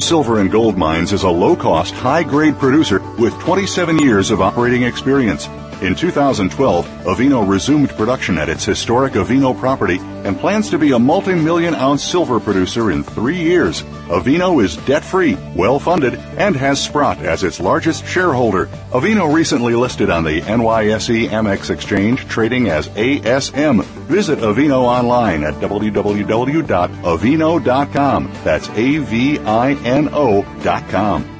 Silver and Gold Mines is a low cost, high grade producer with 27 years of operating experience. In 2012, Avino resumed production at its historic Avino property and plans to be a multi-million ounce silver producer in three years. Avino is debt-free, well-funded, and has Sprott as its largest shareholder. Avino recently listed on the NYSE Amex exchange trading as ASM. Visit Avino online at www.avino.com. That's A-V-I-N-O dot com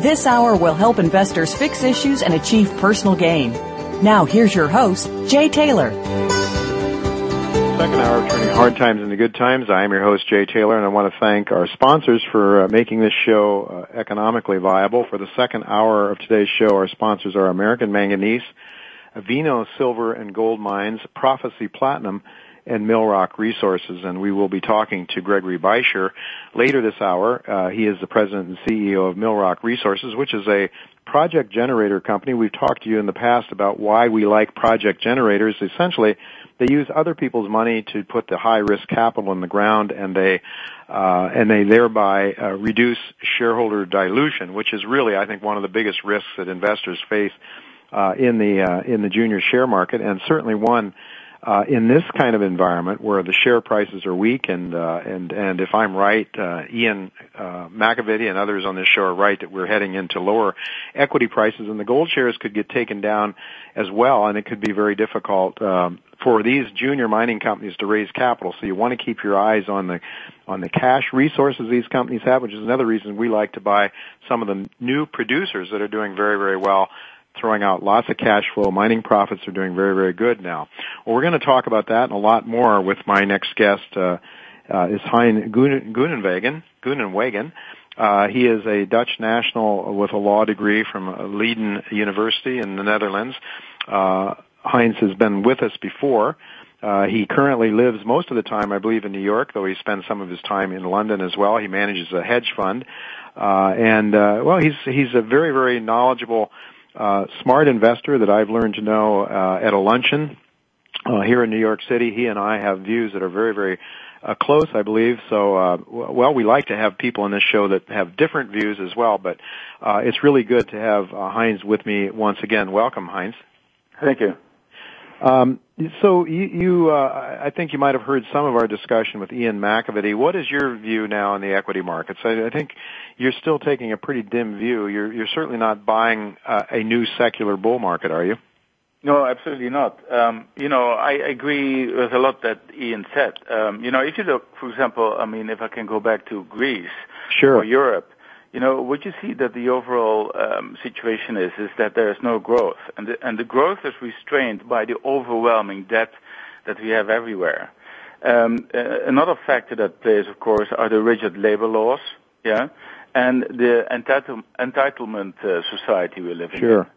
This hour will help investors fix issues and achieve personal gain. Now, here's your host, Jay Taylor. Second hour of Turning Hard Times into Good Times. I am your host, Jay Taylor, and I want to thank our sponsors for uh, making this show uh, economically viable. For the second hour of today's show, our sponsors are American Manganese, Avino Silver and Gold Mines, Prophecy Platinum, and Millrock Resources, and we will be talking to Gregory Beischer later this hour. Uh, he is the president and CEO of Millrock Resources, which is a project generator company. We've talked to you in the past about why we like project generators. Essentially, they use other people's money to put the high risk capital in the ground, and they uh, and they thereby uh, reduce shareholder dilution, which is really, I think, one of the biggest risks that investors face uh, in the uh, in the junior share market, and certainly one uh, in this kind of environment where the share prices are weak and uh, and and if I'm right, uh, Ian uh, McAvity and others on this show are right that we're heading into lower equity prices and the gold shares could get taken down as well, and it could be very difficult um, for these junior mining companies to raise capital. So you want to keep your eyes on the on the cash resources these companies have, which is another reason we like to buy some of the new producers that are doing very very well throwing out lots of cash flow. Mining profits are doing very, very good now. Well, we're going to talk about that and a lot more with my next guest, uh, uh, is Hein Groenewegen. Groenewegen. Uh, he is a Dutch national with a law degree from Leiden University in the Netherlands. Uh, Heinz has been with us before. Uh, he currently lives most of the time, I believe, in New York, though he spends some of his time in London as well. He manages a hedge fund, uh, and uh, well, he's he's a very very knowledgeable uh, smart investor that I've learned to know uh, at a luncheon uh, here in New York City. He and I have views that are very, very uh, close, I believe. So, uh, well, we like to have people on this show that have different views as well, but uh, it's really good to have uh, Heinz with me once again. Welcome, Heinz. Thank you. I think you might have heard some of our discussion with Ian McAvity. What is your view now on the equity markets? I, I think you're still taking a pretty dim view. You're, you're certainly not buying uh, a new secular bull market, are you? No, absolutely not. Um, you know, I agree with a lot that Ian said. Um, you know, if you look, for example, I mean, if I can go back to Greece sure. or Europe, you know, what you see that the overall um, situation is is that there is no growth, and the, and the growth is restrained by the overwhelming debt that we have everywhere. Um, uh, another factor that plays, of course, are the rigid labor laws, yeah, and the entitle, entitlement uh, society we live in. Sure.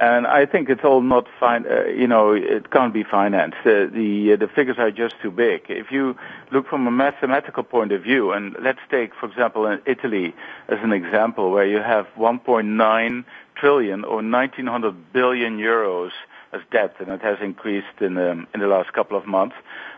And I think it's all not fine. Uh, you know, it can't be financed. Uh, the uh, the figures are just too big. If you look from a mathematical point of view, and let's take, for example, in Italy as an example, where you have 1.9 trillion or 1900 billion euros as debt, and it has increased in um, in the last couple of months.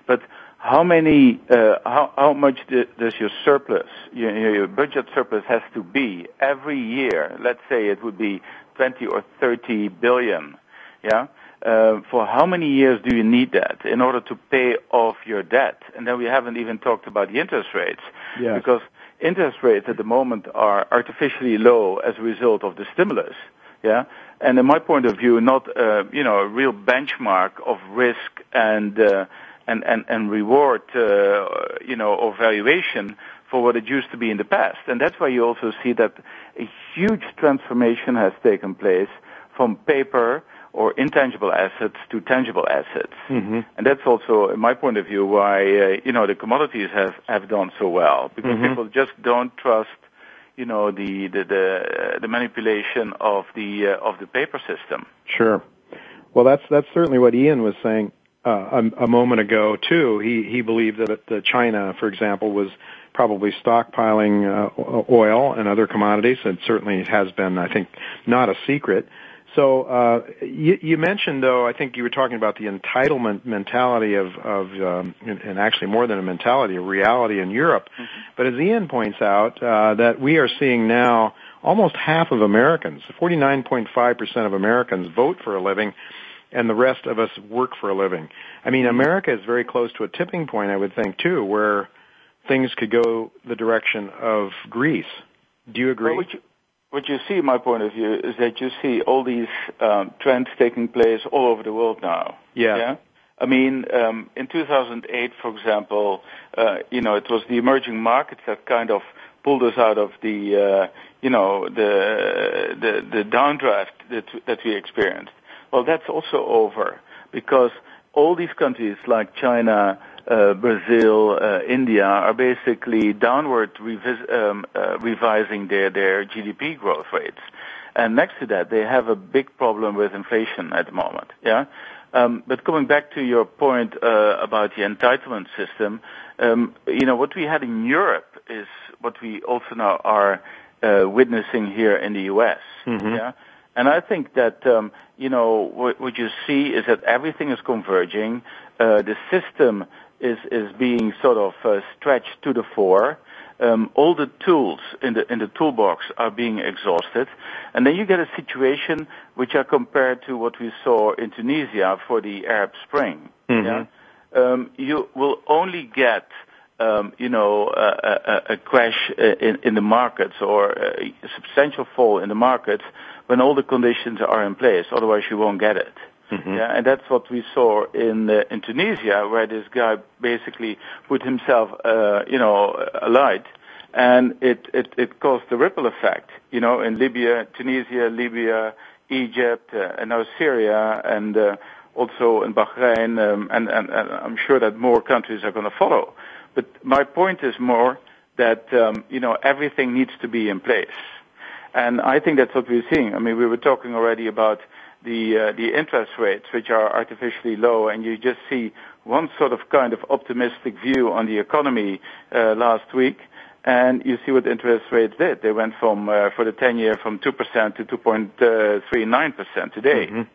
But how many, uh, how, how much does your surplus, your, your budget surplus has to be every year? Let's say it would be 20 or 30 billion. Yeah. uh, for how many years do you need that in order to pay off your debt? And then we haven't even talked about the interest rates. Yes. Because interest rates at the moment are artificially low as a result of the stimulus. Yeah. And in my point of view, not, uh, you know, a real benchmark of risk and, uh, and, and, and reward, uh, you know, or valuation for what it used to be in the past. And that's why you also see that a huge transformation has taken place from paper or intangible assets to tangible assets. Mm-hmm. And that's also, in my point of view, why, uh, you know, the commodities have, have done so well. Because Mhm. people just don't trust, you know, the, the, the, the manipulation of the, uh, of the paper system. Sure. Well, that's that's certainly what Ian was saying uh, a, a moment ago too. He he believed that uh, China, for example, was probably stockpiling uh, oil and other commodities, It certainly has been, I think, not a secret. So uh, you, you mentioned, though, I think you were talking about the entitlement mentality of, of um, and and actually more than a mentality, a reality in Europe. But as Ian points out, uh, that we are seeing now almost half of Americans, 49.5% of Americans vote for a living, and the rest of us work for a living. I mean, America is very close to a tipping point, I would think, too, where things could go the direction of Greece. Do you agree? Well, what, you, what you see, my point of view, is that you see all these um, trends taking place all over the world now. Yeah. Yeah. I mean, um, in 2008, for example, uh, you know, it was the emerging markets that kind of pulled us out of the, uh, you know, the the, the downdraft that that we experienced. Well, that's also over because all these countries like China, uh, Brazil, uh, India are basically downward revis- um, uh, revising their their GDP growth rates. And next to that, they have a big problem with inflation at the moment. Yeah. Um, but coming back to your point uh, about the entitlement system, um, you know what we had in Europe is what we also now are uh, witnessing here in the U.S. Mhm. Yeah, and I think that um, you know what, what you see is that everything is converging. Uh, the system is is being sort of uh, stretched to the fore. Um, all the tools in the in the toolbox are being exhausted, and then you get a situation which are compared to what we saw in Tunisia for the Arab Spring. Mhm. Yeah, um, you will only get um, you know a, a, a crash in, in the markets or a substantial fall in the markets when all the conditions are in place. Otherwise, you won't get it. Mhm. Yeah, and that's what we saw in uh, in Tunisia, where this guy basically put himself, uh, you know, alight, and it, it it caused a ripple effect. You know, in Libya, Tunisia, Libya, Egypt, uh, and now Syria, and uh, also in Bahrain, um, and, and, and I'm sure that more countries are going to follow. But my point is more that um, you know everything needs to be in place, and I think that's what we're seeing. I mean, we were talking already about the uh, the interest rates, which are artificially low, and you just see one sort of kind of optimistic view on the economy uh, last week, and you see what interest rates did. They went from uh, for the 10 year from 2% to 2.39% today. Mhm.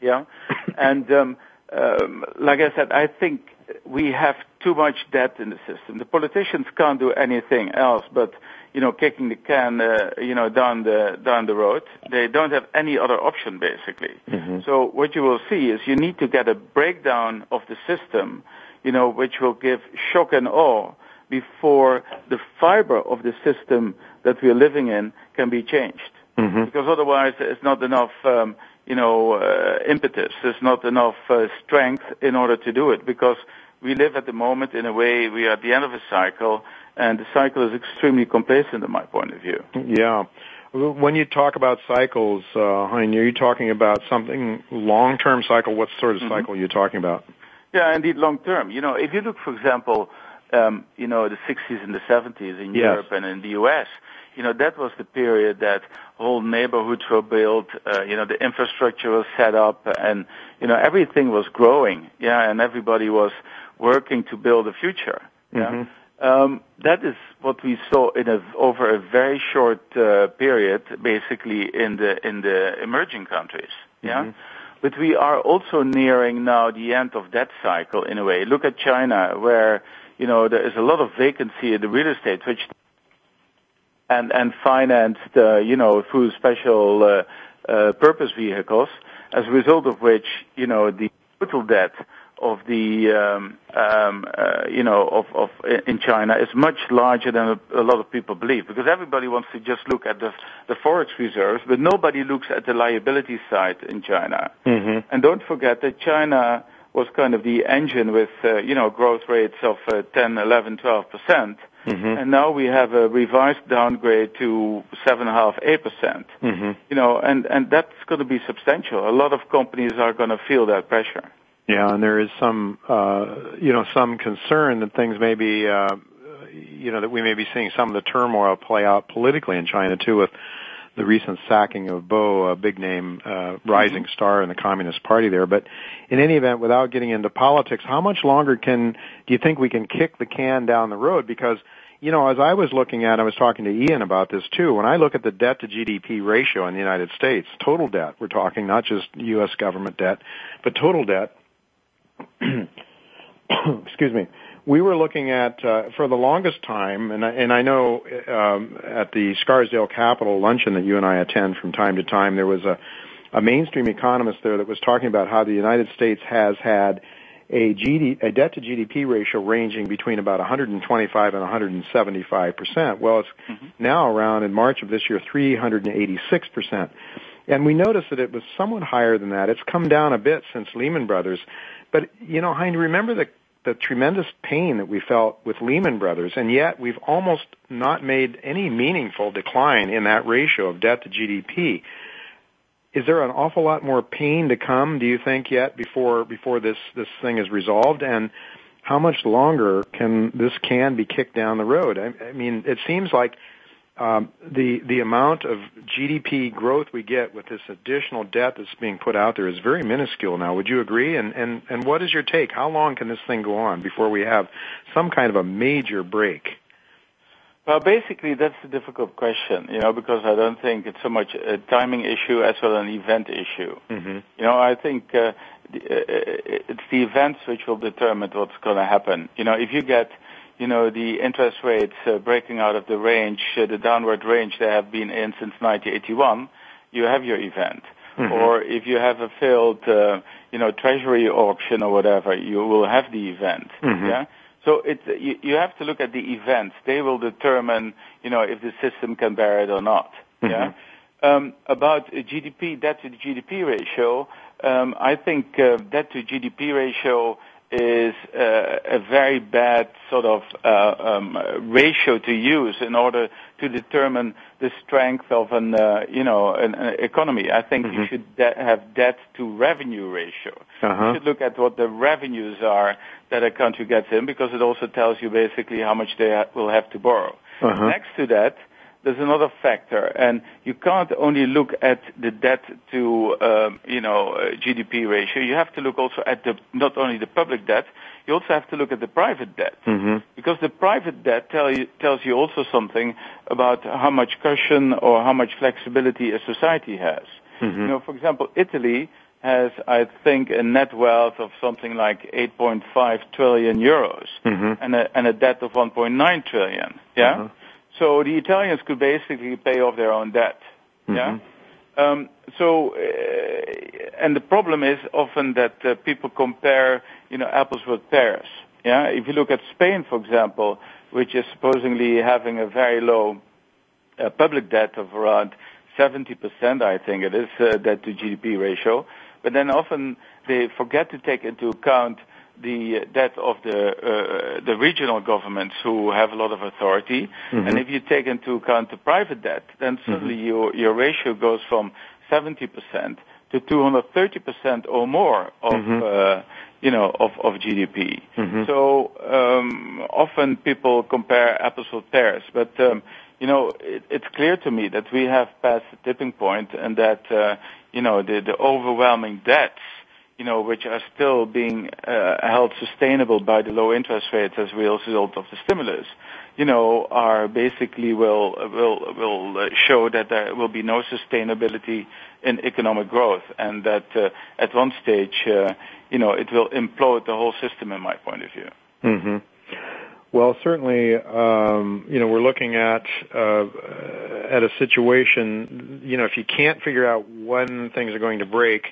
Yeah, and um, um, like I said, I think we have too much debt in the system. The politicians can't do anything else but you know kicking the can uh, you know down the down the road. They don't have any other option basically. Mhm. So what you will see is you need to get a breakdown of the system, you know, which will give shock and awe before the fiber of the system that we are living in can be changed. Mhm. Because otherwise, there's not enough, um, you know, uh, impetus. There's not enough uh, strength in order to do it. Because we live at the moment in a way we are at the end of a cycle, and the cycle is extremely complacent, in my point of view. Yeah. When you talk about cycles, uh, Hein, are you talking about something long-term cycle? What sort of Mhm. cycle are you talking about? Yeah, indeed, long term. You know, if you look, for example, um, you know, the 60s and the 70s in Yes. Europe and in the U.S., you know, that was the period that whole neighborhoods were built, uh, you know, the infrastructure was set up and, you know, everything was growing, yeah, and everybody was working to build a future, yeah. Mhm. Um, that is what we saw in a, over a very short uh, period, basically in the in the emerging countries. Yeah, Mhm. but we are also nearing now the end of that cycle in a way. Look at China, where you know there is a lot of vacancy in the real estate, which and and financed, uh, you know, through special uh, uh, purpose vehicles. as a result of which, you know, the total debt of the um, um, uh, you know of, of in China is much larger than a, a, lot of people believe because everybody wants to just look at the the forex reserves, but nobody looks at the liability side in China. Mm-hmm. And don't forget that China was kind of the engine with uh, you know growth rates of uh, 10, 11, 12 percent. Mm-hmm. And now we have a revised downgrade to seven and a half, eight percent. Mm-hmm. You know, and and that's going to be substantial. A lot of companies are going to feel that pressure. Yeah, and there is some, uh, you know, some concern that things may be, uh, you know, that we may be seeing some of the turmoil play out politically in China too, with the recent sacking of Bo, a big name uh, rising mm-hmm. star in the Communist Party there. But in any event, without getting into politics, how much longer can do you think we can kick the can down the road? Because you know, as I was looking at, I was talking to Ian about this too. When I look at the debt to GDP ratio in the United States, total debt, we're talking not just U.S. government debt, but total debt, excuse me, we were looking at uh, for the longest time, and I, and I know um, at the Scarsdale Capital luncheon that you and I attend from time to time, there was a, a mainstream economist there that was talking about how the United States has had a, GD, a debt to GDP ratio ranging between about 125 and 175 percent. Well, it's mm-hmm. now around in March of this year 386 percent. And we noticed that it was somewhat higher than that. It's come down a bit since Lehman Brothers. But, you know, Hein, remember the, the tremendous pain that we felt with Lehman Brothers, and yet we've almost not made any meaningful decline in that ratio of debt to GDP. Is there an awful lot more pain to come, do you think, yet before before this this thing is resolved? And how much longer can this can be kicked down the road? I, I mean, it seems like um, the the amount of GDP growth we get with this additional debt that's being put out there is very minuscule now. Would you agree? And and and what is your take? How long can this thing go on before we have some kind of a major break? Well, basically, that's a difficult question, you know, because I don't think it's so much a timing issue as well an event issue. Mm-hmm. You know, I think uh, the, uh, it's the events which will determine what's going to happen. You know, if you get you know, the interest rates uh, breaking out of the range, uh, the downward range they have been in since 1981, you have your event. Mm-hmm. Or if you have a failed, uh, you know, treasury auction or whatever, you will have the event. Mm-hmm. Yeah. So it, you, you have to look at the events. They will determine, you know, if the system can bear it or not. Mm-hmm. Yeah. Um, about GDP, debt to GDP ratio, um, I think uh, debt to GDP ratio is uh, a very bad sort of uh, um, ratio to use in order to determine the strength of an uh, you know an, an, economy. I think mm-hmm. you should de- have debt to revenue ratio. Uh-huh. You should look at what the revenues are that a country gets in because it also tells you basically how much they ha- will have to borrow. Uh-huh. Next to that, there's another factor, and you can't only look at the debt to um, you know uh, GDP ratio. You have to look also at the not only the public debt, you also have to look at the private debt mm-hmm. because the private debt tell you, tells you also something about how much cushion or how much flexibility a society has. Mm-hmm. You know, for example, Italy has, I think, a net wealth of something like 8.5 trillion euros mm-hmm. and, a, and a debt of 1.9 trillion. Yeah. So the Italians could basically pay off their own debt. Mm-hmm. Yeah. Um, so, uh, and the problem is often that uh, people compare, you know, apples with pears. Yeah. If you look at Spain, for example, which is supposedly having a very low uh, public debt of around 70%, I think it is, uh, debt to GDP ratio. But then often they forget to take into account the debt of the uh, the regional governments who have a lot of authority, mm-hmm. and if you take into account the private debt, then suddenly mm-hmm. your your ratio goes from 70% to 230% or more of mm-hmm. uh, you know of of GDP. Mm-hmm. So um, often people compare apples with pears, but um, you know it, it's clear to me that we have passed the tipping point, and that uh, you know the the overwhelming debts you know, which are still being uh, held sustainable by the low interest rates as a result of the stimulus, you know, are basically will will will uh, show that there will be no sustainability in economic growth, and that uh, at one stage, uh, you know, it will implode the whole system, in my point of view. Mm-hmm. Well, certainly, um, you know, we're looking at uh, at a situation. You know, if you can't figure out when things are going to break,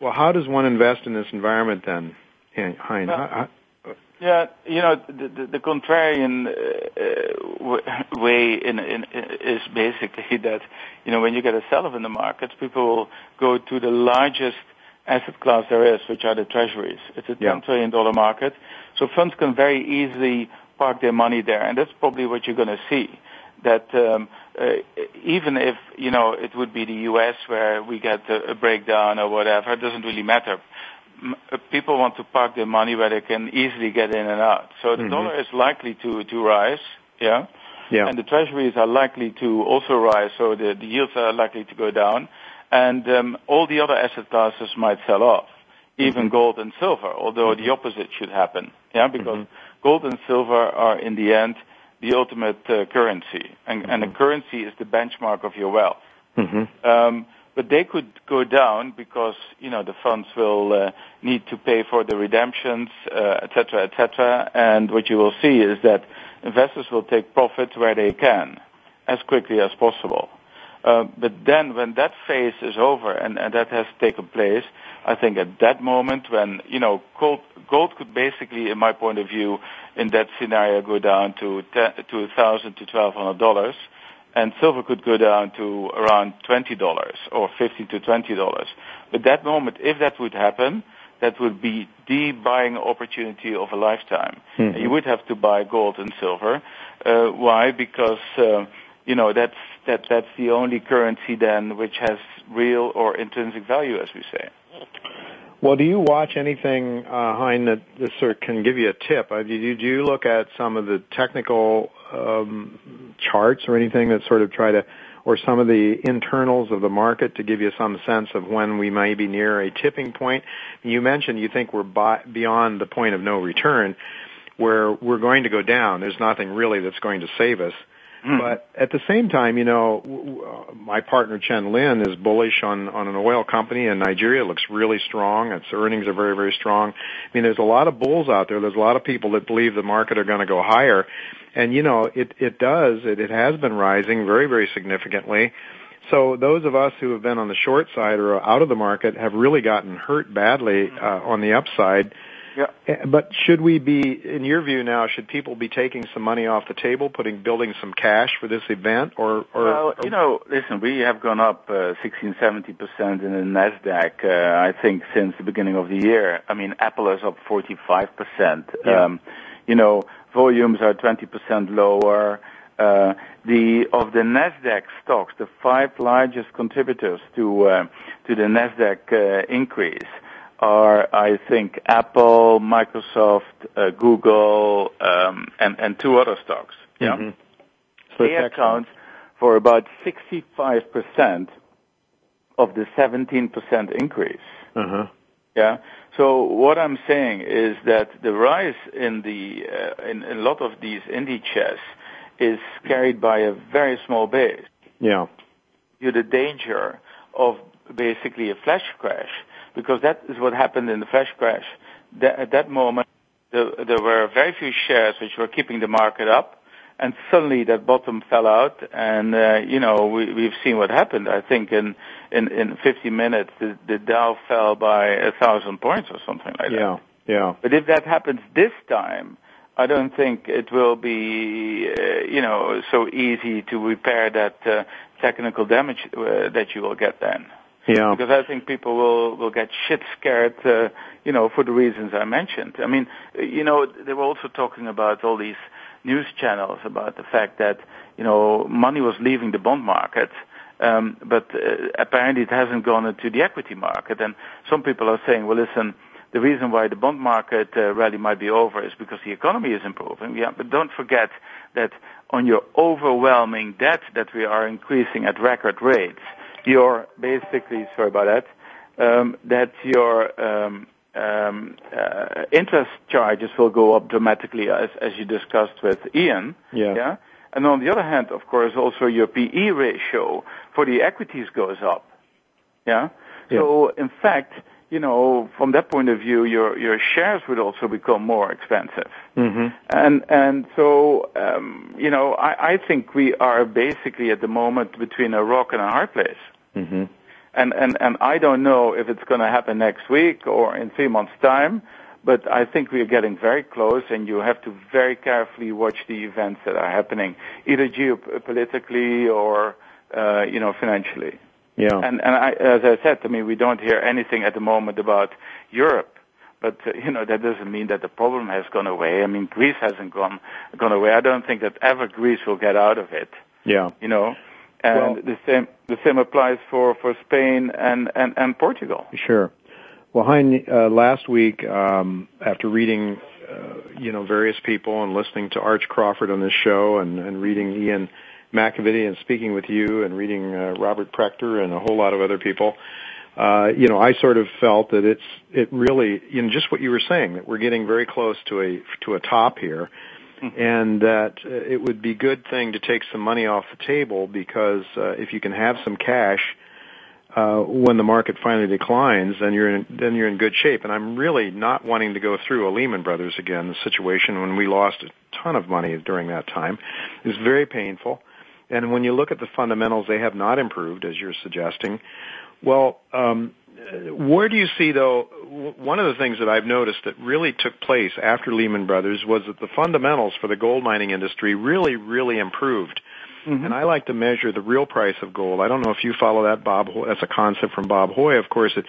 Well, how does one invest in this environment then, Hein? Well, yeah, you know, the, the, the contrarian uh, way in, in, is basically that, you know, when you get a sell-off in the markets, people will go to the largest asset class there is, which are the treasuries. It's a $10 trillion market, so funds can very easily park their money there, and that's probably what you're going to see. That um, uh, even if you know it would be the U.S. where we get a, a breakdown or whatever, it doesn't really matter uh, people want to park their money where they can easily get in and out. So the mm-hmm. dollar is likely to to rise, yeah. Yeah. And the treasuries are likely to also rise, so the, the yields are likely to go down, and um, all the other asset classes might sell off, even mm-hmm. gold and silver. Although mm-hmm. the opposite should happen, yeah, because mm-hmm. gold and silver are in the end the ultimate uh, currency, and, and the mm-hmm. currency is the benchmark of your wealth. Mm-hmm. Um, but they could go down because you know the funds will uh, need to pay for the redemptions, uh, et cetera, et cetera. And what you will see is that investors will take profits where they can, as quickly as possible. Uh, but then, when that phase is over and, and that has taken place, I think at that moment when you know gold, gold could basically, in my point of view, in that scenario, go down to ten, to a thousand to twelve hundred dollars and silver could go down to around $20 or 15 to $20. But that moment, if that would happen, that would be the buying opportunity of a lifetime. Mm-hmm. You would have to buy gold and silver. Uh, why? Because uh, you know that's that that's the only currency then which has real or intrinsic value, as we say. Well, do you watch anything, uh, Hein, that, that sort of can give you a tip? Uh, do, you, do you look at some of the technical um, charts or anything that sort of try to, or some of the internals of the market to give you some sense of when we may be near a tipping point? You mentioned you think we're by, beyond the point of no return, where we're going to go down. There's nothing really that's going to save us. Mm. But at the same time, you know, my partner Chen Lin is bullish on on an oil company in Nigeria. It looks really strong. Its earnings are very very strong. I mean, there's a lot of bulls out there. There's a lot of people that believe the market are going to go higher, and you know, it it does. It, it has been rising very very significantly. So those of us who have been on the short side or out of the market have really gotten hurt badly uh, on the upside yeah. Eh, but should we be, in your view now, should people be taking some money off the table, putting, building some cash for this event, or? or well, you know, listen, we have gone up uh, 16, 70 percent in the Nasdaq. Uh, I think since the beginning of the year. I mean, Apple is up 45 percent. Yeah. Um, you know, volumes are 20 percent lower. Uh, the of the Nasdaq stocks, the five largest contributors to uh, to the Nasdaq uh, increase are, I think, Apple, Microsoft, uh, Google, um, and, and two other stocks. Yeah. Mm-hmm. So they account for about 65% of the 17% increase. Uh-huh. Yeah. So what I'm saying is that the rise in the uh, in, in a lot of these indices is carried by a very small base. Yeah. You the danger of basically a flash crash because that is what happened in the flash crash. That, at that moment, the, there were very few shares which were keeping the market up, and suddenly that bottom fell out, and uh, you know we, we've seen what happened. I think in in, in 50 minutes, the, the Dow fell by a thousand points or something like yeah, that. Yeah, yeah. But if that happens this time, I don't think it will be, uh, you know, so easy to repair that uh, technical damage uh, that you will get then. Yeah. Because I think people will will get shit scared, uh, you know, for the reasons I mentioned. I mean, you know, they were also talking about all these news channels about the fact that you know money was leaving the bond market. Um, but uh, apparently it hasn't gone into the equity market. And some people are saying, well, listen, the reason why the bond market uh, rally might be over is because the economy is improving. Yeah, but don't forget that on your overwhelming debt that we are increasing at record rates, your basically sorry about that um, that your um, um, uh, interest charges will go up dramatically as as you discussed with Ian. Yeah. yeah. And on the other hand, of course, also your PE ratio for the equities goes up. Yeah. yeah. So in fact, you know, from that point of view, your your shares would also become more expensive. Mm-hmm. And and so, um, you know, I, I think we are basically at the moment between a rock and a hard place. Mm-hmm. and and and I don't know if it's going to happen next week or in three months' time. But I think we are getting very close, and you have to very carefully watch the events that are happening, either geopolitically or uh, you know financially. Yeah. And and I, as I said, I mean, we don't hear anything at the moment about Europe. But uh, you know that doesn't mean that the problem has gone away. I mean, Greece hasn't gone gone away. I don't think that ever Greece will get out of it. Yeah. You know, and Well- the same the same applies for for Spain and and and Portugal. Sure. Well, Hein, uh, last week, um, after reading, uh, you know, various people and listening to Arch Crawford on this show and, and reading Ian McAvity and speaking with you and reading uh, Robert Prechter and a whole lot of other people, uh, you know, I sort of felt that it's, it really, you know, just what you were saying, that we're getting very close to a, to a top here. And that uh, it would be good thing to take some money off the table because uh, if you can have some cash, uh, when the market finally declines, then you're in, then you're in good shape. And I'm really not wanting to go through a Lehman Brothers again, the situation when we lost a ton of money during that time. is very painful. And when you look at the fundamentals, they have not improved, as you're suggesting. Well, um, where do you see though? w- One of the things that I've noticed that really took place after Lehman Brothers was that the fundamentals for the gold mining industry really, really improved. And I like to measure the real price of gold. I don't know if you follow that, Bob. Hoye- That's a concept from Bob Hoye, of course. It,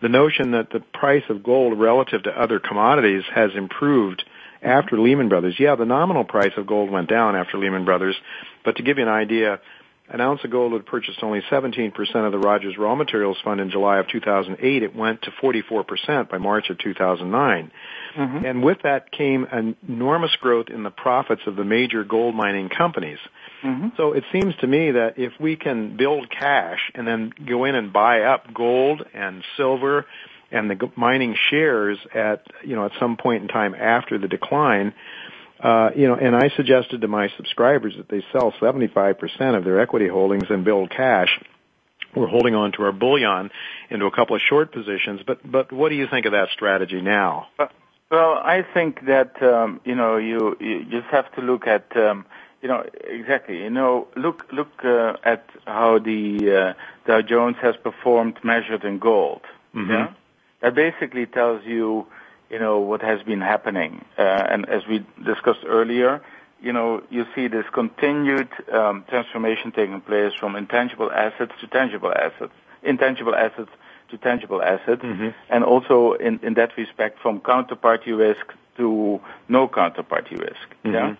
the notion that the price of gold relative to other commodities has improved after Lehman Brothers. Yeah, the nominal price of gold went down after Lehman Brothers, but to give you an idea, an ounce of gold had purchased only 17% of the Rogers Raw Materials Fund in July of 2008. It went to 44% by March of 2009. Mm-hmm. And with that came an enormous growth in the profits of the major gold mining companies. Mm-hmm. So it seems to me that if we can build cash and then go in and buy up gold and silver and the mining shares at, you know, at some point in time after the decline, uh, you know, and I suggested to my subscribers that they sell 75% of their equity holdings and build cash. We're holding on to our bullion into a couple of short positions, but, but what do you think of that strategy now? Well, I think that um, you know you you just have to look at um, you know exactly you know look look uh, at how the uh, Dow Jones has performed measured in gold. Yeah, that basically tells you you know what has been happening. Uh, and as we discussed earlier, you know you see this continued um, transformation taking place from intangible assets to tangible assets, intangible assets to tangible assets, and also in, in that respect from counterparty risk to no counterparty risk. Yeah.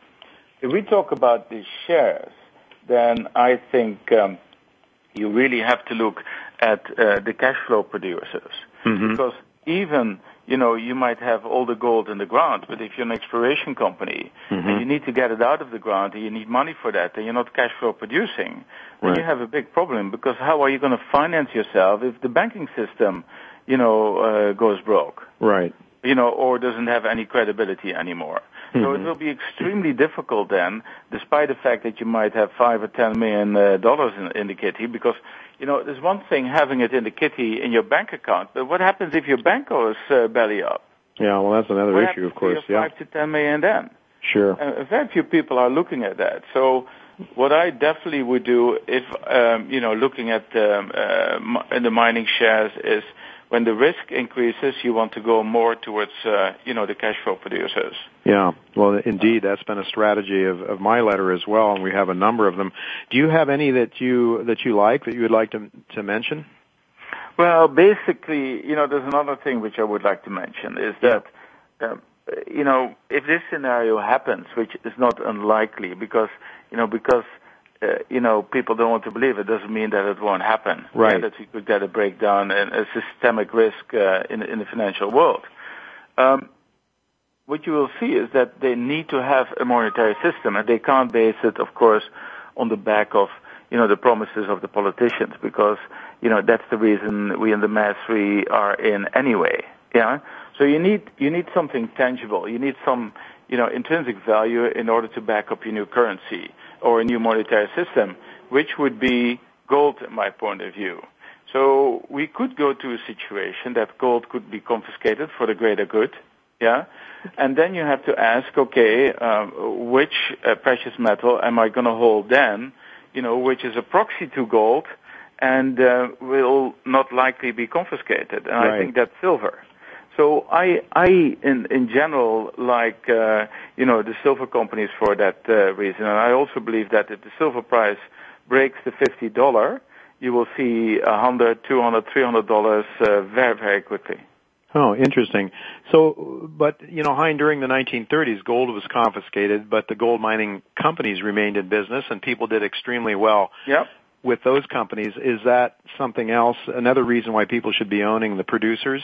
If we talk about the shares, then I think um, you really have to look at uh, the cash flow producers because even you know you might have all the gold in the ground, but if you're an exploration company and you need to get it out of the ground and you need money for that, and you're not cash flow producing, then Right. you have a big problem because how are you going to finance yourself if the banking system, you know, uh, goes broke? Right. you know, or doesn't have any credibility anymore. So it will be extremely difficult then, despite the fact that you might have five or ten million uh, dollars in, in the kitty, because you know there's one thing having it in the kitty in your bank account, but what happens if your bank goes uh, belly up? Yeah, well, that's another What issue, of course. Yeah. five to ten million then? Sure. Uh, very few people are looking at that. So what I definitely would do if, um, you know, looking at um, uh, the mining shares is when the risk increases, you want to go more towards, uh, you know, the cash flow producers. Yeah, well, indeed, that's been a strategy of, of my letter as well, and we have a number of them. Do you have any that you that you like that you would like to to mention? Well, basically, you know, there's another thing which I would like to mention is that, um, you know, if this scenario happens, which is not unlikely, because you know, because uh, you know, people don't want to believe it, doesn't mean that it won't happen. Right. Yeah, that we could get a breakdown and a systemic risk uh, in in the financial world. Um, what you will see is that they need to have a monetary system, and they can't base it, of course, on the back of you know the promises of the politicians, because you know that's the reason we in the mass we are in anyway. Yeah. So you need you need something tangible. You need some you know intrinsic value in order to back up your new currency or a new monetary system, which would be gold, in my point of view. So we could go to a situation that gold could be confiscated for the greater good, yeah, and then you have to ask, okay, um, which uh, precious metal am I going to hold then, you know, which is a proxy to gold, and uh, will not likely be confiscated. And right. I think that's silver. So I, I in in general like uh, you know the silver companies for that uh, reason, and I also believe that if the silver price breaks the fifty dollar, you will see a hundred, two hundred, three hundred dollars uh, very very quickly. Oh, interesting. So, but you know, Hein, during the 1930s, gold was confiscated, but the gold mining companies remained in business, and people did extremely well. Yep. With those companies, is that something else? Another reason why people should be owning the producers?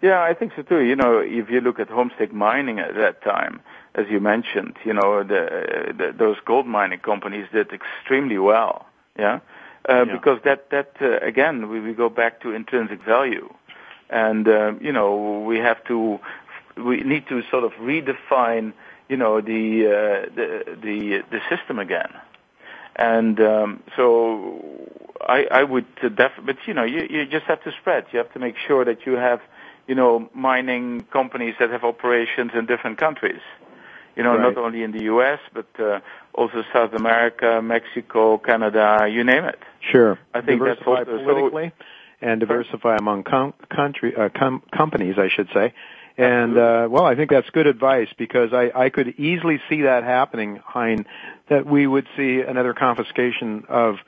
Yeah, I think so too. You know, if you look at Homestake Mining at that time, as you mentioned, you know, the, the those gold mining companies did extremely well. Yeah, uh, yeah. because that that uh, again, we, we go back to intrinsic value, and uh, you know, we have to we need to sort of redefine, you know, the uh, the the the system again. And um, so I, I would def- but you know, you, you just have to spread. You have to make sure that you have you know, mining companies that have operations in different countries. You know, right. not only in the U.S., but uh, also South America, Mexico, Canada, you name it. Sure. I think diversify that's also politically so, and diversify among com- country uh, com- companies, I should say. And uh, well, I think that's good advice because I, I could easily see that happening, Hein, that we would see another confiscation of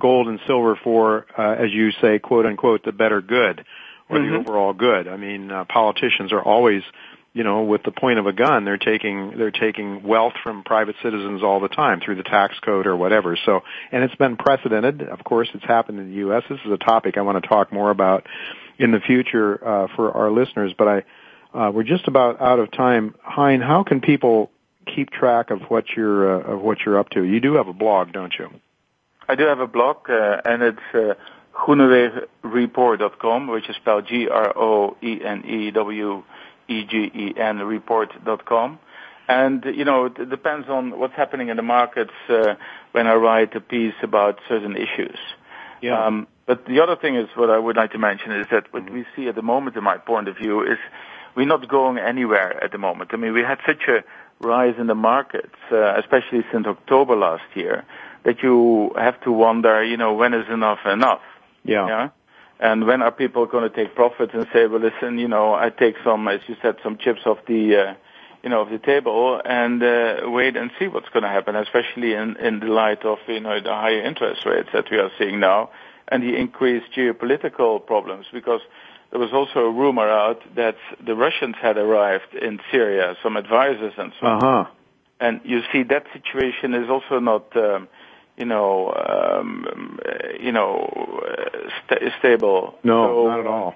gold and silver for, uh, as you say, quote unquote, the better good or mm-hmm. the overall good. I mean, uh, politicians are always, you know, with the point of a gun, they're taking they're taking wealth from private citizens all the time through the tax code or whatever. So, and it's been precedented. Of course, it's happened in the U.S. This is a topic I want to talk more about in the future uh, for our listeners. But I, uh, we're just about out of time. Hein, how can people keep track of what you're uh, of what you're up to? You do have a blog, don't you? I do have a blog, uh, and it's uh, groenewegenreport.com, which is spelled G-R-O-E-N-E-W-E-G-E-N report.com. And, you know, it depends on what's happening in the markets uh, when I write a piece about certain issues. Yeah. Um, but the other thing is what I would like to mention is that what we see at the moment, in my point of view, is we're not going anywhere at the moment. I mean, we had such a rise in the markets, uh, especially since October last year, that you have to wonder, you know, when is enough enough? Yeah. Yeah. And when are people going to take profits and say, well, listen, you know, I take some, as you said, some chips off the, uh, you know, off the table and uh, wait and see what's going to happen, especially in, in the light of, you know, the higher interest rates that we are seeing now and the increased geopolitical problems because there was also a rumor out that the Russians had arrived in Syria, some advisors and so on. Uh-huh. And you see that situation is also not, um, you know, um, you know, st- stable. No, so, not at all.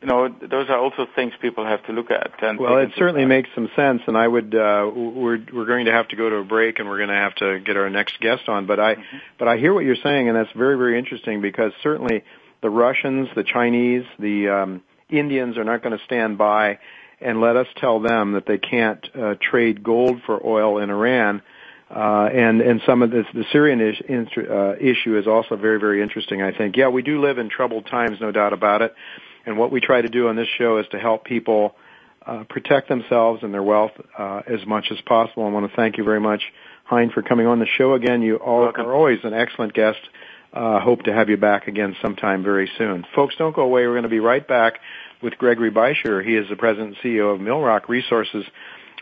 You know, those are also things people have to look at. And well, it certainly makes some sense, and I would. Uh, we're we're going to have to go to a break, and we're going to have to get our next guest on. But I, mm-hmm. but I hear what you're saying, and that's very very interesting because certainly the Russians, the Chinese, the um, Indians are not going to stand by and let us tell them that they can't uh, trade gold for oil in Iran uh, and and some of this, the Syrian is, uh, issue is also very very interesting. I think. Yeah, we do live in troubled times, no doubt about it. And what we try to do on this show is to help people uh, protect themselves and their wealth uh, as much as possible. I want to thank you very much, Hein, for coming on the show again. You all are always an excellent guest. Uh, hope to have you back again sometime very soon. Folks, don't go away. We're going to be right back with Gregory Beischer. He is the president and CEO of Millrock Resources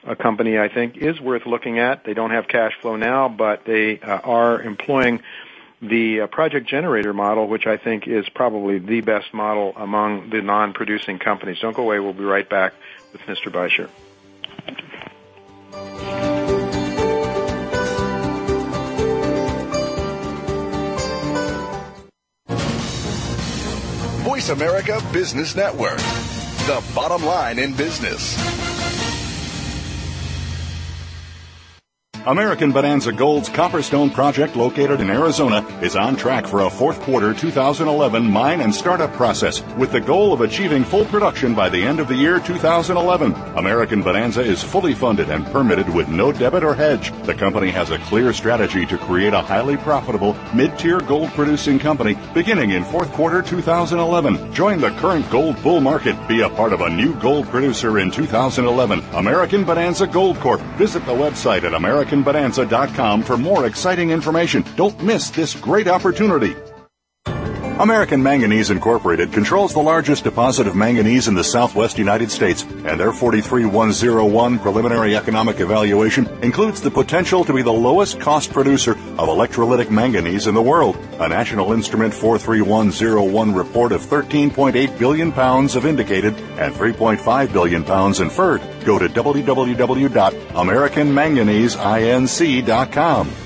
a company I think is worth looking at. They don't have cash flow now, but they uh, are employing the uh, project generator model, which I think is probably the best model among the non-producing companies. Don't go away. We'll be right back with Mr. Beischer. Voice America Business Network, the bottom line in business. American Bonanza Gold's Copperstone project located in Arizona is on track for a fourth quarter 2011 mine and startup process with the goal of achieving full production by the end of the year 2011. American Bonanza is fully funded and permitted with no debit or hedge. The company has a clear strategy to create a highly profitable mid-tier gold producing company beginning in fourth quarter 2011. Join the current gold bull market. Be a part of a new gold producer in 2011. American Bonanza Gold Corp. Visit the website at American AmericanBonanza.com for more exciting information. Don't miss this great opportunity. American Manganese Incorporated controls the largest deposit of manganese in the southwest United States, and their 43101 preliminary economic evaluation includes the potential to be the lowest cost producer of electrolytic manganese in the world. A National Instrument 43101 report of 13.8 billion pounds of indicated and 3.5 billion pounds inferred. Go to www.americanmanganeseinc.com.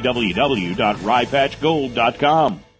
www.ryepatchgold.com.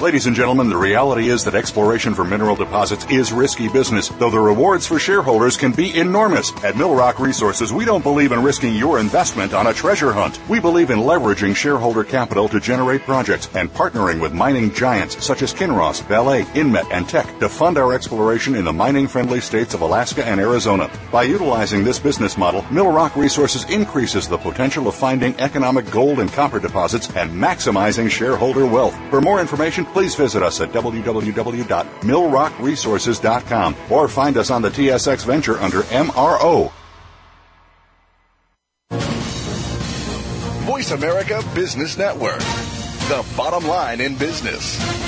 Ladies and gentlemen, the reality is that exploration for mineral deposits is risky business, though the rewards for shareholders can be enormous. At Millrock Resources, we don't believe in risking your investment on a treasure hunt. We believe in leveraging shareholder capital to generate projects and partnering with mining giants such as Kinross, Vale, Inmet, and Teck to fund our exploration in the mining-friendly states of Alaska and Arizona. By utilizing this business model, Millrock Resources increases the potential of finding economic gold and copper deposits and maximizing shareholder wealth. For more information, please visit us at www.millrockresources.com or find us on the TSX Venture under MRO. Voice America Business Network, the bottom line in business.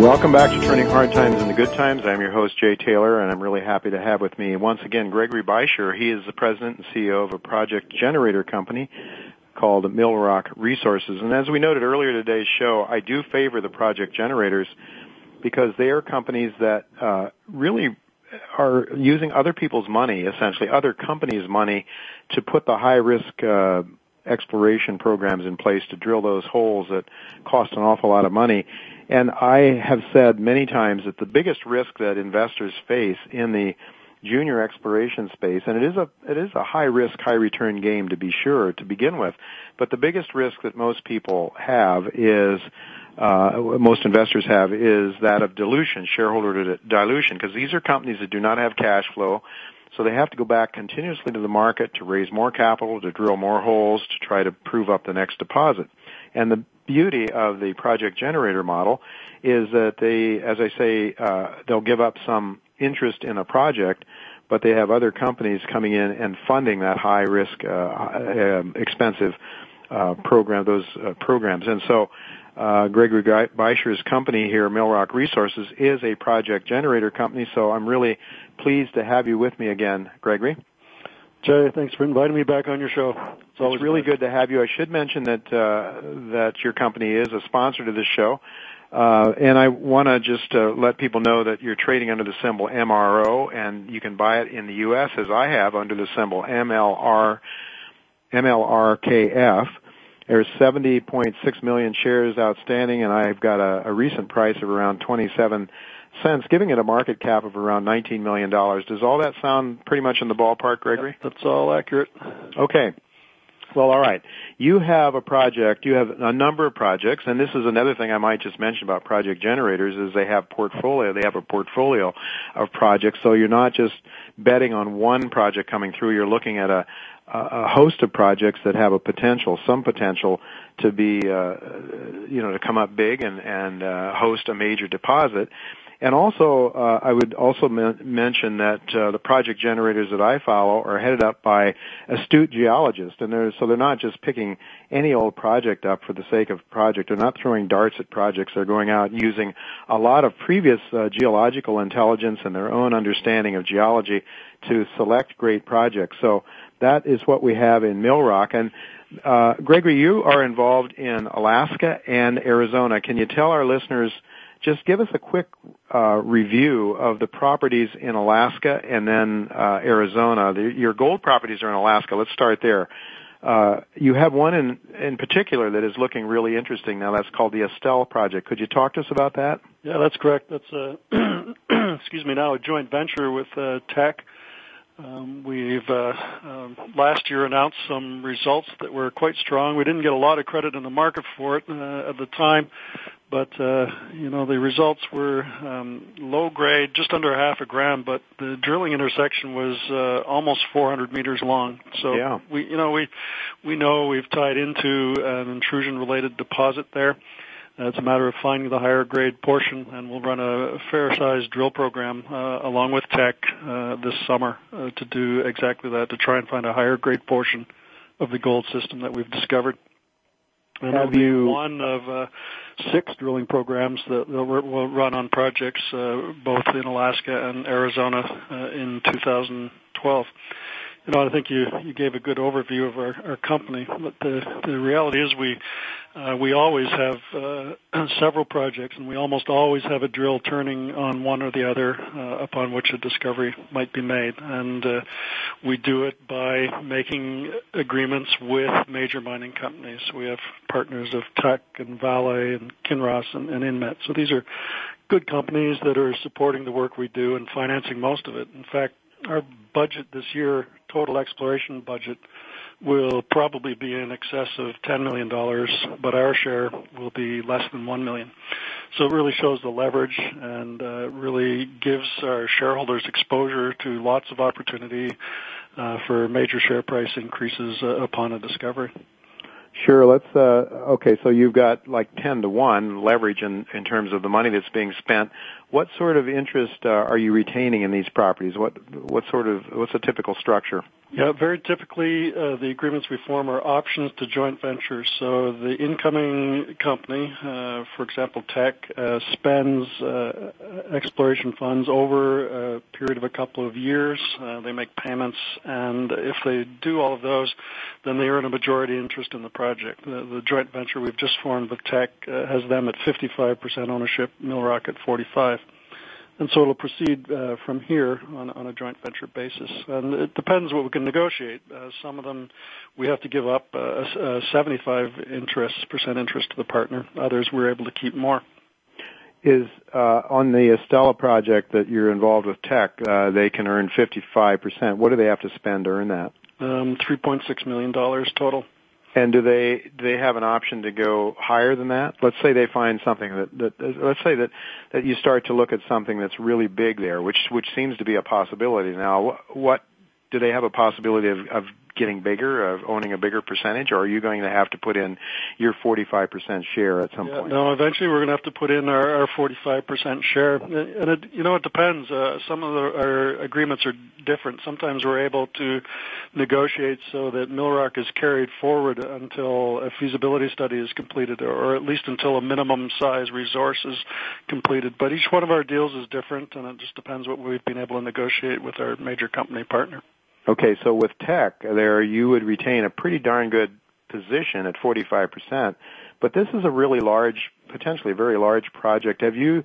Welcome back to Turning Hard Times into Good Times. I'm your host, Jay Taylor, and I'm really happy to have with me once again Gregory Beischer. He is the president and CEO of a project generator company called Millrock Resources. And as we noted earlier today's show, I do favor the project generators because they are companies that uh, really are using other people's money, essentially other companies' money, to put the high risk uh, exploration programs in place to drill those holes that cost an awful lot of money. And I have said many times that the biggest risk that investors face in the junior exploration space, and it is a it is a high risk, high return game to be sure to begin with, but the biggest risk that most people have is uh, most investors have is that of dilution, shareholder dilution, because these are companies that do not have cash flow, so they have to go back continuously to the market to raise more capital, to drill more holes, to try to prove up the next deposit. And the beauty of the project generator model is that they, as I say, uh, they'll give up some interest in a project, but they have other companies coming in and funding that high risk, uh, um, expensive uh, program, those uh, programs. And so, uh, Gregory Beischer's company here, Millrock Resources, is a project generator company. So I'm really pleased to have you with me again, Gregory. Jay, thanks for inviting me back on your show. It's always it's really good to have you. I should mention that uh, that your company is a sponsor to this show. Uh, and I want to just uh, let people know that you're trading under the symbol MRO, and you can buy it in the U.S. as I have under the symbol MLR MLRKF. There's 70.6 million shares outstanding, and I've got a, a recent price of around 27 cents, giving it a market cap of around $19 million. Does all that sound pretty much in the ballpark, Gregory? That's all accurate. Okay. Well, all right. You have a project, you have a number of projects, and this is another thing I might just mention about project generators is they have portfolio, they have a portfolio of projects, so you're not just betting on one project coming through, you're looking at a, a host of projects that have a potential, some potential to be, uh, you know, to come up big and, and uh, host a major deposit. And also, uh, I would also men- mention that uh, the project generators that I follow are headed up by astute geologists, and they're, so they're not just picking any old project up for the sake of project. They're not throwing darts at projects. They're going out using a lot of previous uh, geological intelligence and their own understanding of geology to select great projects. So that is what we have in Millrock. And uh, Gregory, you are involved in Alaska and Arizona. Can you tell our listeners? just give us a quick uh, review of the properties in Alaska and then uh, Arizona. The, your gold properties are in Alaska. Let's start there. Uh, you have one in in particular that is looking really interesting now. That's called the Estelle project. Could you talk to us about that? Yeah, that's correct. That's a excuse me now a joint venture with uh, Teck. Um, we've uh, um, last year announced some results that were quite strong. We didn't get a lot of credit in the market for it uh, at the time, but uh, you know the results were um, low grade, just under half a gram, but the drilling intersection was uh, almost 400 meters long. So yeah. we, you know, we we know we've tied into an intrusion-related deposit there. Uh, it's a matter of finding the higher grade portion, and we'll run a fair-sized drill program uh, along with Teck uh, this summer uh, to do exactly that, to try and find a higher grade portion of the gold system that we've discovered. And Have you one of uh, six drilling programs that will run on projects uh, both in Alaska and Arizona uh, in 2012? You know, I think you you gave a good overview of our, our company, but the the reality is we uh, we always have uh, several projects, and we almost always have a drill turning on one or the other uh, upon which a discovery might be made, and uh, we do it by making agreements with major mining companies. We have partners of Teck and Vale and Kinross and, and Inmet, so these are good companies that are supporting the work we do and financing most of it. In fact, our budget this year, total exploration budget, will probably be in excess of $10 million, but our share will be less than 1 million. So it really shows the leverage and uh, really gives our shareholders exposure to lots of opportunity uh, for major share price increases uh, upon a discovery. Sure. Let's. Uh, okay, so you've got like ten to one leverage in in terms of the money that's being spent. What sort of interest uh, are you retaining in these properties? What what sort of what's a typical structure? Yeah, very typically uh, the agreements we form are options to joint ventures. So the incoming company, uh, for example, Teck, uh, spends uh, exploration funds over a period of a couple of years. Uh, they make payments, and if they do all of those, then they earn a majority interest in the project. The, the joint venture we've just formed with Teck uh, has them at 55% ownership, Millrock at 45 and so it'll proceed uh, from here on, on, a joint venture basis. And it depends what we can negotiate. Uh, some of them we have to give up uh, a, a 75 interest percent interest to the partner. Others we're able to keep more. Is uh, on the Estelle project that you're involved with Teck, uh, they can earn 55 percent. What do they have to spend to earn that? Um, 3.6 million dollars total. And do they do they have an option to go higher than that? Let's say they find something that, that let's say that that you start to look at something that's really big there, which which seems to be a possibility now. What do they have a possibility of, of getting bigger, of owning a bigger percentage, or are you going to have to put in your 45% share at some yeah, point? No, eventually we're going to have to put in our, our 45% share. And it, you know, it depends. Uh, some of the, our agreements are different. Sometimes we're able to negotiate so that Millrock is carried forward until a feasibility study is completed, or at least until a minimum size resource is completed. But each one of our deals is different, and it just depends what we've been able to negotiate with our major company partner. Okay, so with Teck there you would retain a pretty darn good position at 45%, but this is a really large, potentially very large project. Have you,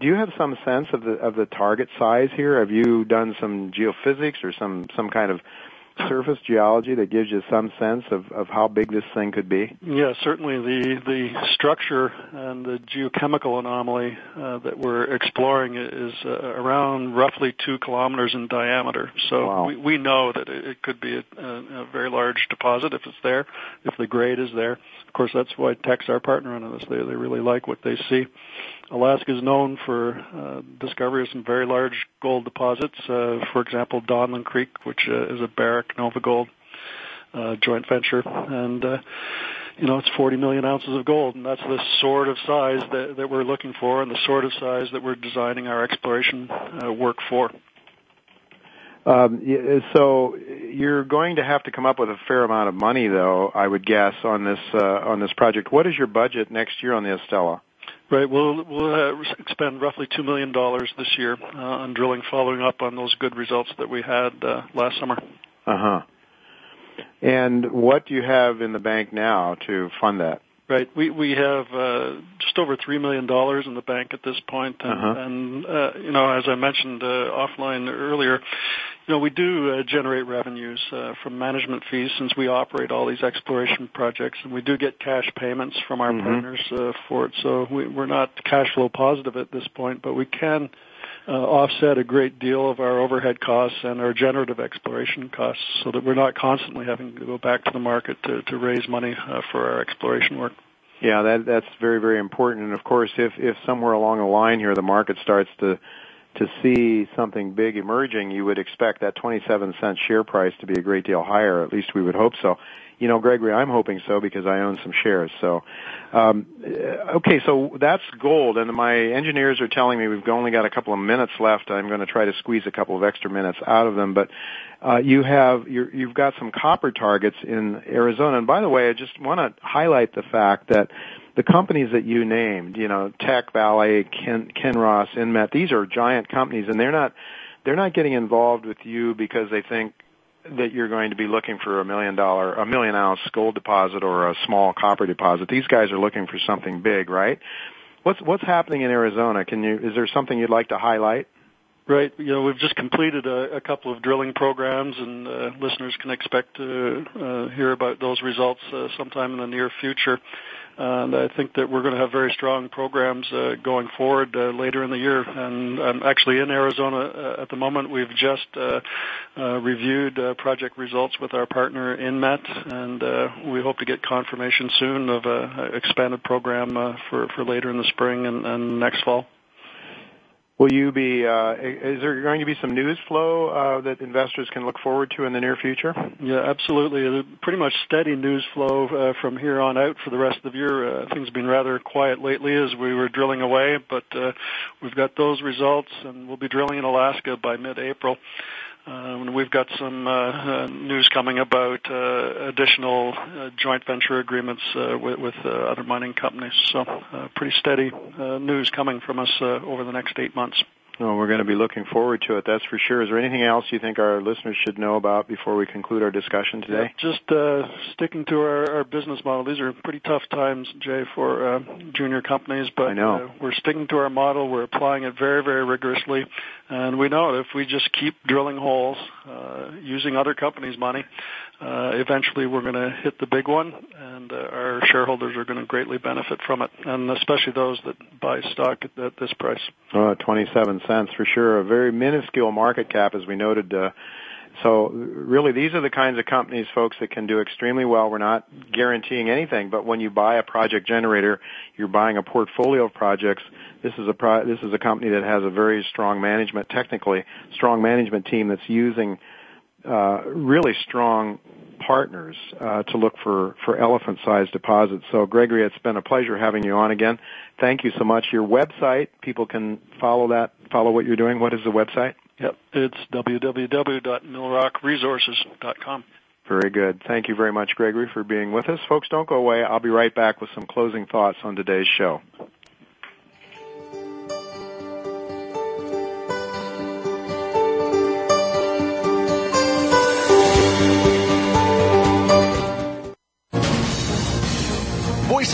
do you have some sense of the of the target size here? Have you done some geophysics or some some kind of surface geology that gives you some sense of, of how big this thing could be? Yeah, certainly the the structure and the geochemical anomaly uh, that we're exploring is uh, around roughly two kilometers in diameter. So wow. we, we know that it could be a, a, very large deposit if it's there, if the grade is there. Of course, that's why Teck's our partner on this. They they really like what they see. Alaska is known for uh, discovery of some very large gold deposits. Uh, for example, Donlin Creek, which uh, is a Barrick Nova Gold uh, joint venture, and uh, you know, it's 40 million ounces of gold, and that's the sort of size that, that we're looking for, and the sort of size that we're designing our exploration uh, work for. Um, so you're going to have to come up with a fair amount of money, though, I would guess, on this uh, on this project. What is your budget next year on the Estelle? Right. We'll we'll uh, expend roughly two million dollars this year uh, on drilling, following up on those good results that we had uh, last summer. Uh huh. And what do you have in the bank now to fund that? Right. We we have uh, just over three million dollars in the bank at this point, and, uh-huh. and uh, you know, as I mentioned uh, offline earlier, know, we do uh, generate revenues uh, from management fees since we operate all these exploration projects, and we do get cash payments from our mm-hmm. partners uh, for it. So we, we're not cash flow positive at this point, but we can uh, offset a great deal of our overhead costs and our generative exploration costs so that we're not constantly having to go back to the market to, to raise money uh, for our exploration work. Yeah, that, that's very, very important. And of course, if, if somewhere along the line here the market starts to to see something big emerging, you would expect that 27 cent share price to be a great deal higher. At least we would hope so you know, Gregory, I'm hoping so because I own some shares. So, um, okay, so that's gold, and my engineers are telling me we've only got a couple of minutes left. I'm going to try to squeeze a couple of extra minutes out of them, but uh, you have you have got some copper targets in Arizona. And by the way, I just want to highlight the fact that the companies that you named, you know, Teck Valley, Ken, Kinross, Inmet, these are giant companies, and they're not they're not getting involved with you because they think that you're going to be looking for a million dollar, a million ounce gold deposit or a small copper deposit. These guys are looking for something big, right? What's what's happening in Arizona? Can you is there something you'd like to highlight? Right. You know, we've just completed a, a couple of drilling programs, and uh, listeners can expect to uh, hear about those results uh, sometime in the near future. And I think that we're going to have very strong programs uh, going forward uh, later in the year. And I'm actually in Arizona uh, at the moment. We've just uh, uh, reviewed uh, project results with our partner Inmet, and we hope to get confirmation soon of an expanded program for for later in the spring and, and next fall. Will you be? Uh, is there going to be some news flow uh, that investors can look forward to in the near future? Yeah, absolutely. Pretty much steady news flow uh, from here on out for the rest of the year. Uh, things have been rather quiet lately as we were drilling away, but uh, we've got those results, and we'll be drilling in Alaska by mid-April. Um, we've got some uh, uh, news coming about uh, additional uh, joint venture agreements uh, with, with uh, other mining companies. So, pretty steady news coming from us over the next eight months. Well, we're going to be looking forward to it, that's for sure. Is there anything else you think our listeners should know about before we conclude our discussion today? Yeah, just uh, sticking to our, our, business model. These are pretty tough times, Jay, for uh, junior companies, but. Uh, we're sticking to our model. We're applying it very, very rigorously, and we know if we just keep drilling holes uh, using other companies' money, uh, eventually we're going to hit the big one, and uh, our shareholders are going to greatly benefit from it, and especially those that buy stock at, at this price. Oh, 27 cents for sure. A very minuscule market cap, as we noted. Uh, so really, these are the kinds of companies, folks, that can do extremely well. We're not guaranteeing anything, but when you buy a project generator, you're buying a portfolio of projects. This is a pro- this is a company that has a very strong management, technically strong management team that's using uh, really strong partners uh, to look for for elephant sized deposits. So Gregory, it's been a pleasure having you on again. Thank you so much. Your website, people can follow that, follow what you're doing. What is the website? Yep, it's www.millrockresources.com. Very good. Thank you very much, Gregory, for being with us. Folks, don't go away. I'll be right back with some closing thoughts on today's show.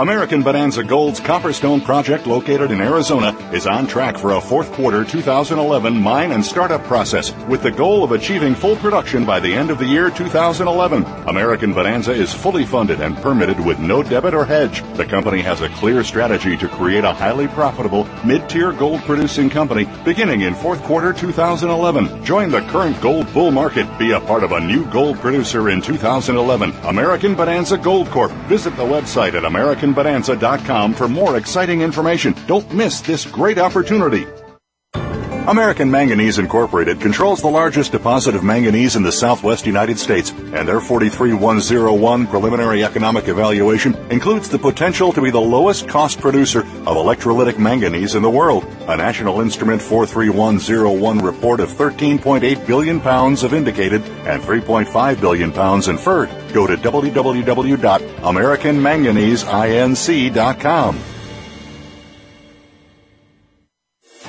American Bonanza Gold's Copperstone project located in Arizona is on track for a fourth quarter 2011 mine and startup process with the goal of achieving full production by the end of the year 2011. American Bonanza is fully funded and permitted with no debit or hedge. The company has a clear strategy to create a highly profitable mid-tier gold producing company beginning in fourth quarter 2011. Join the current gold bull market. Be a part of a new gold producer in 2011. American Bonanza Gold Corp. Visit the website at American AmericanBonanza.com for more exciting information. Don't miss this great opportunity. American Manganese Incorporated controls the largest deposit of manganese in the southwest United States, and their 43101 preliminary economic evaluation includes the potential to be the lowest cost producer of electrolytic manganese in the world. A National Instrument 43101 report of 13.8 billion pounds of indicated and 3.5 billion pounds inferred. Go to www.americanmanganese.inc.com.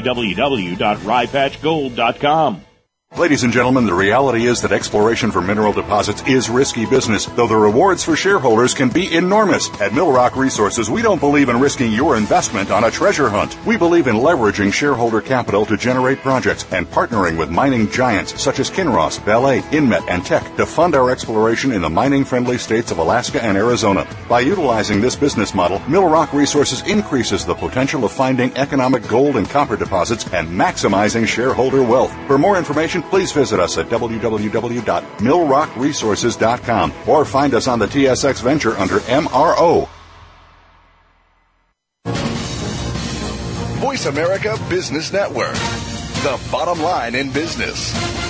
www.ryepatchgold.com. Ladies and gentlemen, the reality is that exploration for mineral deposits is risky business, though the rewards for shareholders can be enormous. At Millrock Resources, we don't believe in risking your investment on a treasure hunt. We believe in leveraging shareholder capital to generate projects and partnering with mining giants such as Kinross, Vale, Inmet, and Teck to fund our exploration in the mining friendly states of Alaska and Arizona. By utilizing this business model, Millrock Resources increases the potential of finding economic gold and copper deposits and maximizing shareholder wealth. For more information, please visit us at www.millrockresources.com or find us on the TSX Venture under MRO. Voice America Business Network, the bottom line in business.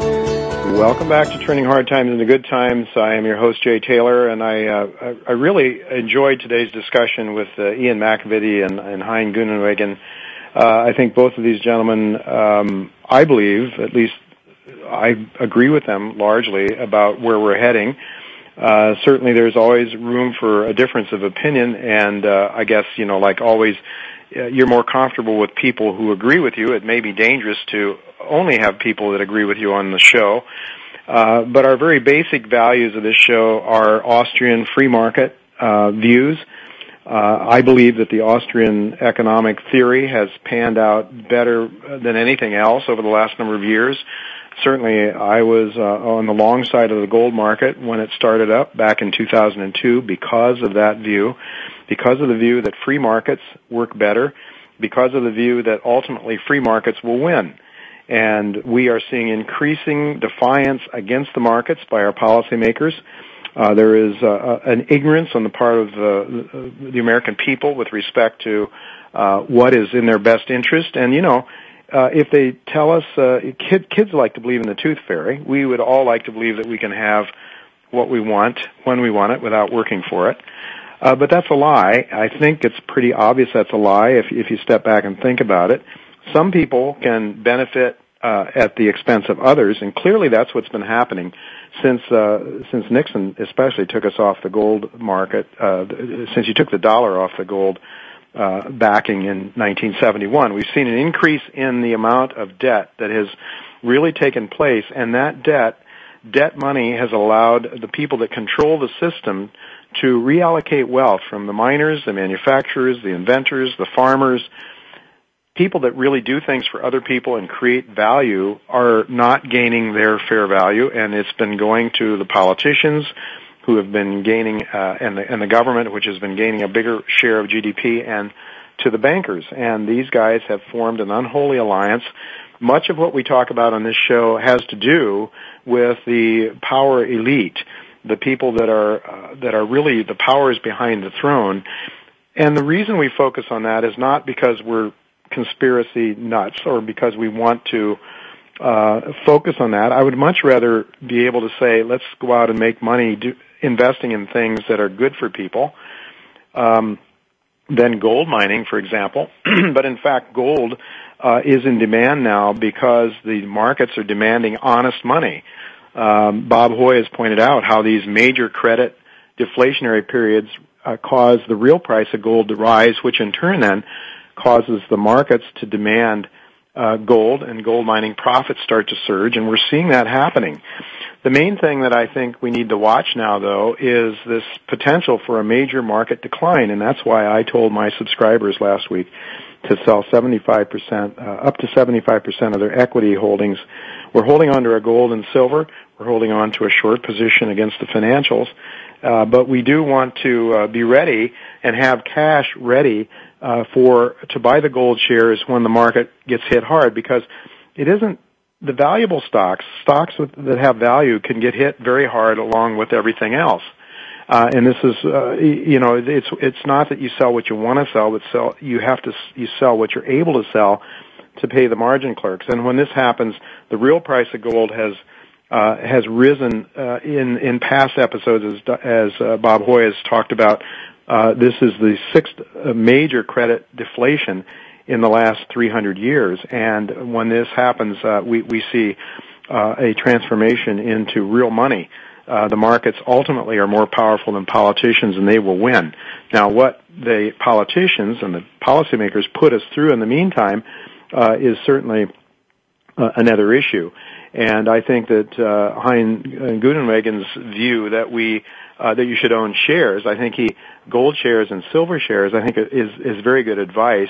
Welcome back to Turning Hard Times into Good Times. I am your host Jay Taylor, and I uh, I really enjoyed today's discussion with uh, Ian McAvity and, and Hein Groenewegen. Uh, I think both of these gentlemen, um, I believe, at least I agree with them largely about where we're heading. Uh, certainly, there's always room for a difference of opinion, and uh, I guess you know, like always, you're more comfortable with people who agree with you. It may be dangerous to only have people that agree with you on the show. Uh, but our very basic values of this show are Austrian free market uh, views. Uh, I believe that the Austrian economic theory has panned out better than anything else over the last number of years. Certainly, I was uh, on the long side of the gold market when it started up back in 2002 because of that view, because of the view that free markets work better, because of the view that ultimately free markets will win and we are seeing increasing defiance against the markets by our policymakers. Uh, there is uh, uh an ignorance on the part of the, the American people with respect to uh, what is in their best interest. And you know, uh, if they tell us, uh, kid, kids like to believe in the tooth fairy. We would all like to believe that we can have what we want when we want it without working for it. Uh, but that's a lie. I think it's pretty obvious that's a lie if if you step back and think about it. Some people can benefit uh, at the expense of others, and clearly that's what's been happening since uh, since Nixon especially took us off the gold market. Uh, since he took the dollar off the gold uh, backing in 1971, we've seen an increase in the amount of debt that has really taken place, and that debt debt money has allowed the people that control the system to reallocate wealth from the miners, the manufacturers, the inventors, the farmers, people that really do things for other people and create value are not gaining their fair value, and it's been going to the politicians who have been gaining, uh, and the and the government, which has been gaining a bigger share of GDP, and to the bankers. And these guys have formed an unholy alliance. Much of what we talk about on this show has to do with the power elite, the people that are uh, that are really the powers behind the throne. And the reason we focus on that is not because we're conspiracy nuts or because we want to uh, focus on that. I would much rather be able to say, let's go out and make money do, investing in things that are good for people. Um, than gold mining, for example. but in fact, gold uh, is in demand now because the markets are demanding honest money. Um, Bob Hoye has pointed out how these major credit deflationary periods uh, cause the real price of gold to rise, which in turn then causes the markets to demand uh, gold and gold mining profits start to surge, and we're seeing that happening. The main thing that I think we need to watch now, though, is this potential for a major market decline, and that's why I told my subscribers last week to sell 75%, uh, up to 75% of their equity holdings. We're holding on to our gold and silver. We're holding on to a short position against the financials. Uh, but we do want to uh, be ready and have cash ready uh, for to buy the gold shares when the market gets hit hard because it isn't the valuable stocks, stocks with, that have value can get hit very hard along with everything else. Uh, and this is, uh, you know, it's it's not that you sell what you want to sell, but sell you have to you sell what you're able to sell to pay the margin clerks. And when this happens, the real price of gold has uh, has risen uh, in in past episodes, as as uh, Bob Hoye has talked about. Uh, this is the sixth uh, major credit deflation in the last 300 years, and when this happens, uh, we we see a transformation into real money uh, the markets ultimately are more powerful than politicians and they will win. Now what the politicians and the policymakers put us through in the meantime uh, is certainly uh, another issue. And I think that uh, Hein Groenewegen's view that we uh, that you should own shares, I think he gold shares and silver shares, I think is is very good advice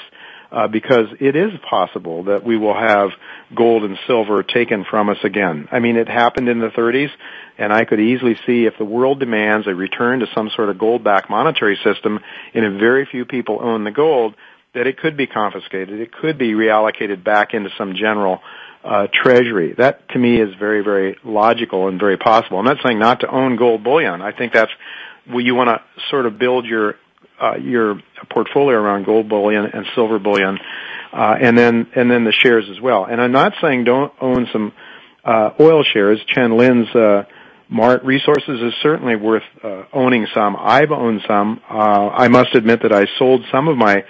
uh, because it is possible that we will have gold and silver taken from us again. I mean, it happened in the 30s, and I could easily see if the world demands a return to some sort of gold-backed monetary system, and if very few people own the gold, that it could be confiscated. It could be reallocated back into some general uh, treasury. That to me is very, very logical and very possible. I'm not saying not to own gold bullion. I think that's well, you want to sort of build your uh, your portfolio around gold bullion and silver bullion, uh, and then and then the shares as well. And I'm not saying don't own some uh, oil shares. Chen Lin's uh, Mart Resources is certainly worth uh, owning some. I've owned some. Uh, I must admit that I sold some of my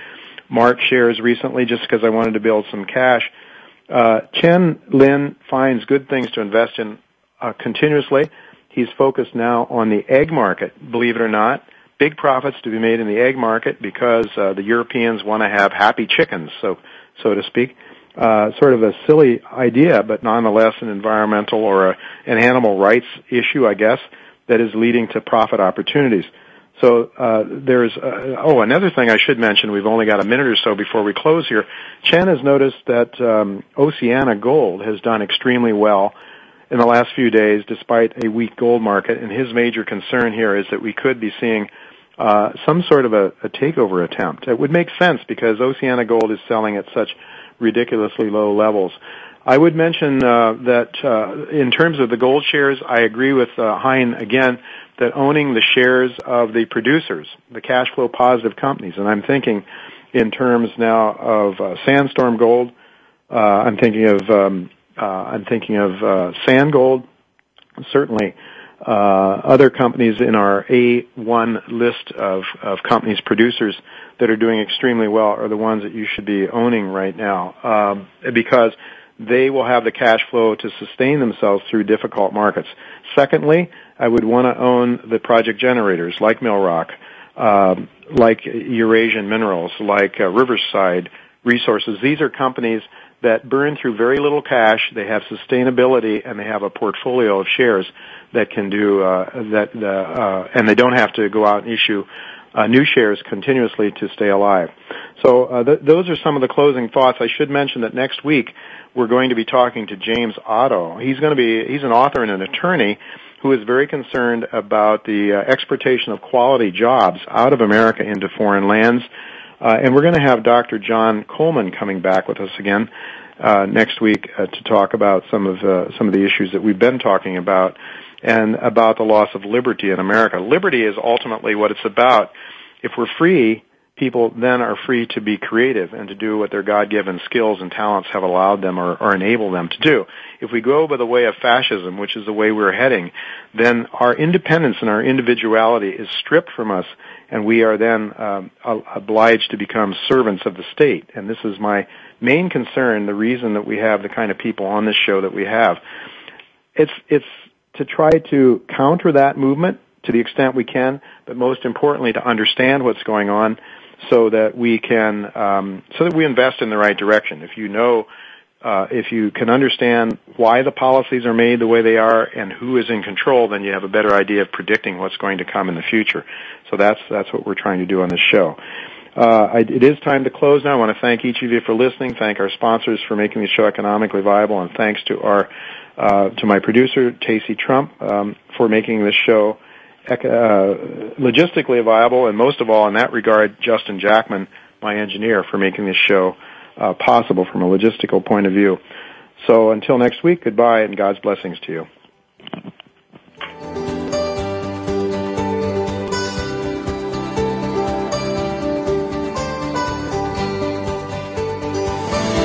Mart shares recently just because I wanted to build some cash. Uh, Chen Lin finds good things to invest in uh, continuously. He's focused now on the egg market, believe it or not big profits to be made in the egg market because uh, the Europeans want to have happy chickens, so so to speak. Uh, sort of a silly idea, but nonetheless an environmental or a, an animal rights issue, I guess, that is leading to profit opportunities. So uh, there's uh, oh another thing I should mention. We've only got a minute or so before we close here. Chan has noticed that um, Oceana Gold has done extremely well in the last few days, despite a weak gold market. And his major concern here is that we could be seeing uh, some sort of a, a takeover attempt. It would make sense because Oceana Gold is selling at such ridiculously low levels. I would mention uh, that uh, in terms of the gold shares, I agree with uh, Hein again that owning the shares of the producers, the cash flow positive companies, and I'm thinking in terms now of uh, Sandstorm Gold. Uh, I'm thinking of um, uh, I'm thinking of uh, Sand certainly uh, other companies in our A1 list of, of companies, producers that are doing extremely well are the ones that you should be owning right now um, because they will have the cash flow to sustain themselves through difficult markets. Secondly, I would want to own the project generators like Millrock, um, like Eurasian Minerals, like uh, Riverside Resources. These are companies that burn through very little cash. They have sustainability and they have a portfolio of shares that can do uh, that, uh, uh, and they don't have to go out and issue uh, new shares continuously to stay alive. So uh, th- those are some of the closing thoughts. I should mention that next week we're going to be talking to James Otto. He's going to be he's an author and an attorney who is very concerned about the uh, exportation of quality jobs out of America into foreign lands. Uh, and we're going to have Dr. John Coleman coming back with us again uh, next week uh, to talk about some of some of the issues that we've been talking about and about the loss of liberty in America. Liberty is ultimately what it's about. If we're free, people then are free to be creative and to do what their God-given skills and talents have allowed them or, or enabled them to do. If we go by the way of fascism, which is the way we're heading, then our independence and our individuality is stripped from us and we are then um, obliged to become servants of the state. And this is my main concern, the reason that we have the kind of people on this show that we have. It's, it's to try to counter that movement to the extent we can, but most importantly to understand what's going on so that we can um, so that we invest in the right direction. If you know, uh, if you can understand why the policies are made the way they are and who is in control, then you have a better idea of predicting what's going to come in the future. So that's that's what we're trying to do on this show. Uh, I, it is time to close now. I want to thank each of you for listening. Thank our sponsors for making the show economically viable, and thanks to our uh, to my producer Tacey Trump um, for making this show uh, logistically viable, and most of all, in that regard, Justin Jackman, my engineer, for making this show uh, possible from a logistical point of view. So until next week, goodbye and God's blessings to you.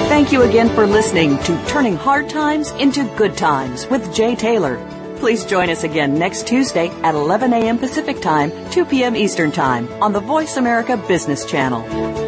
Thank you again for listening to Turning Hard Times into Good Times with Jay Taylor. Please join us again next Tuesday at 11 a.m. Pacific Time, 2 p.m. Eastern Time on the Voice America Business Channel.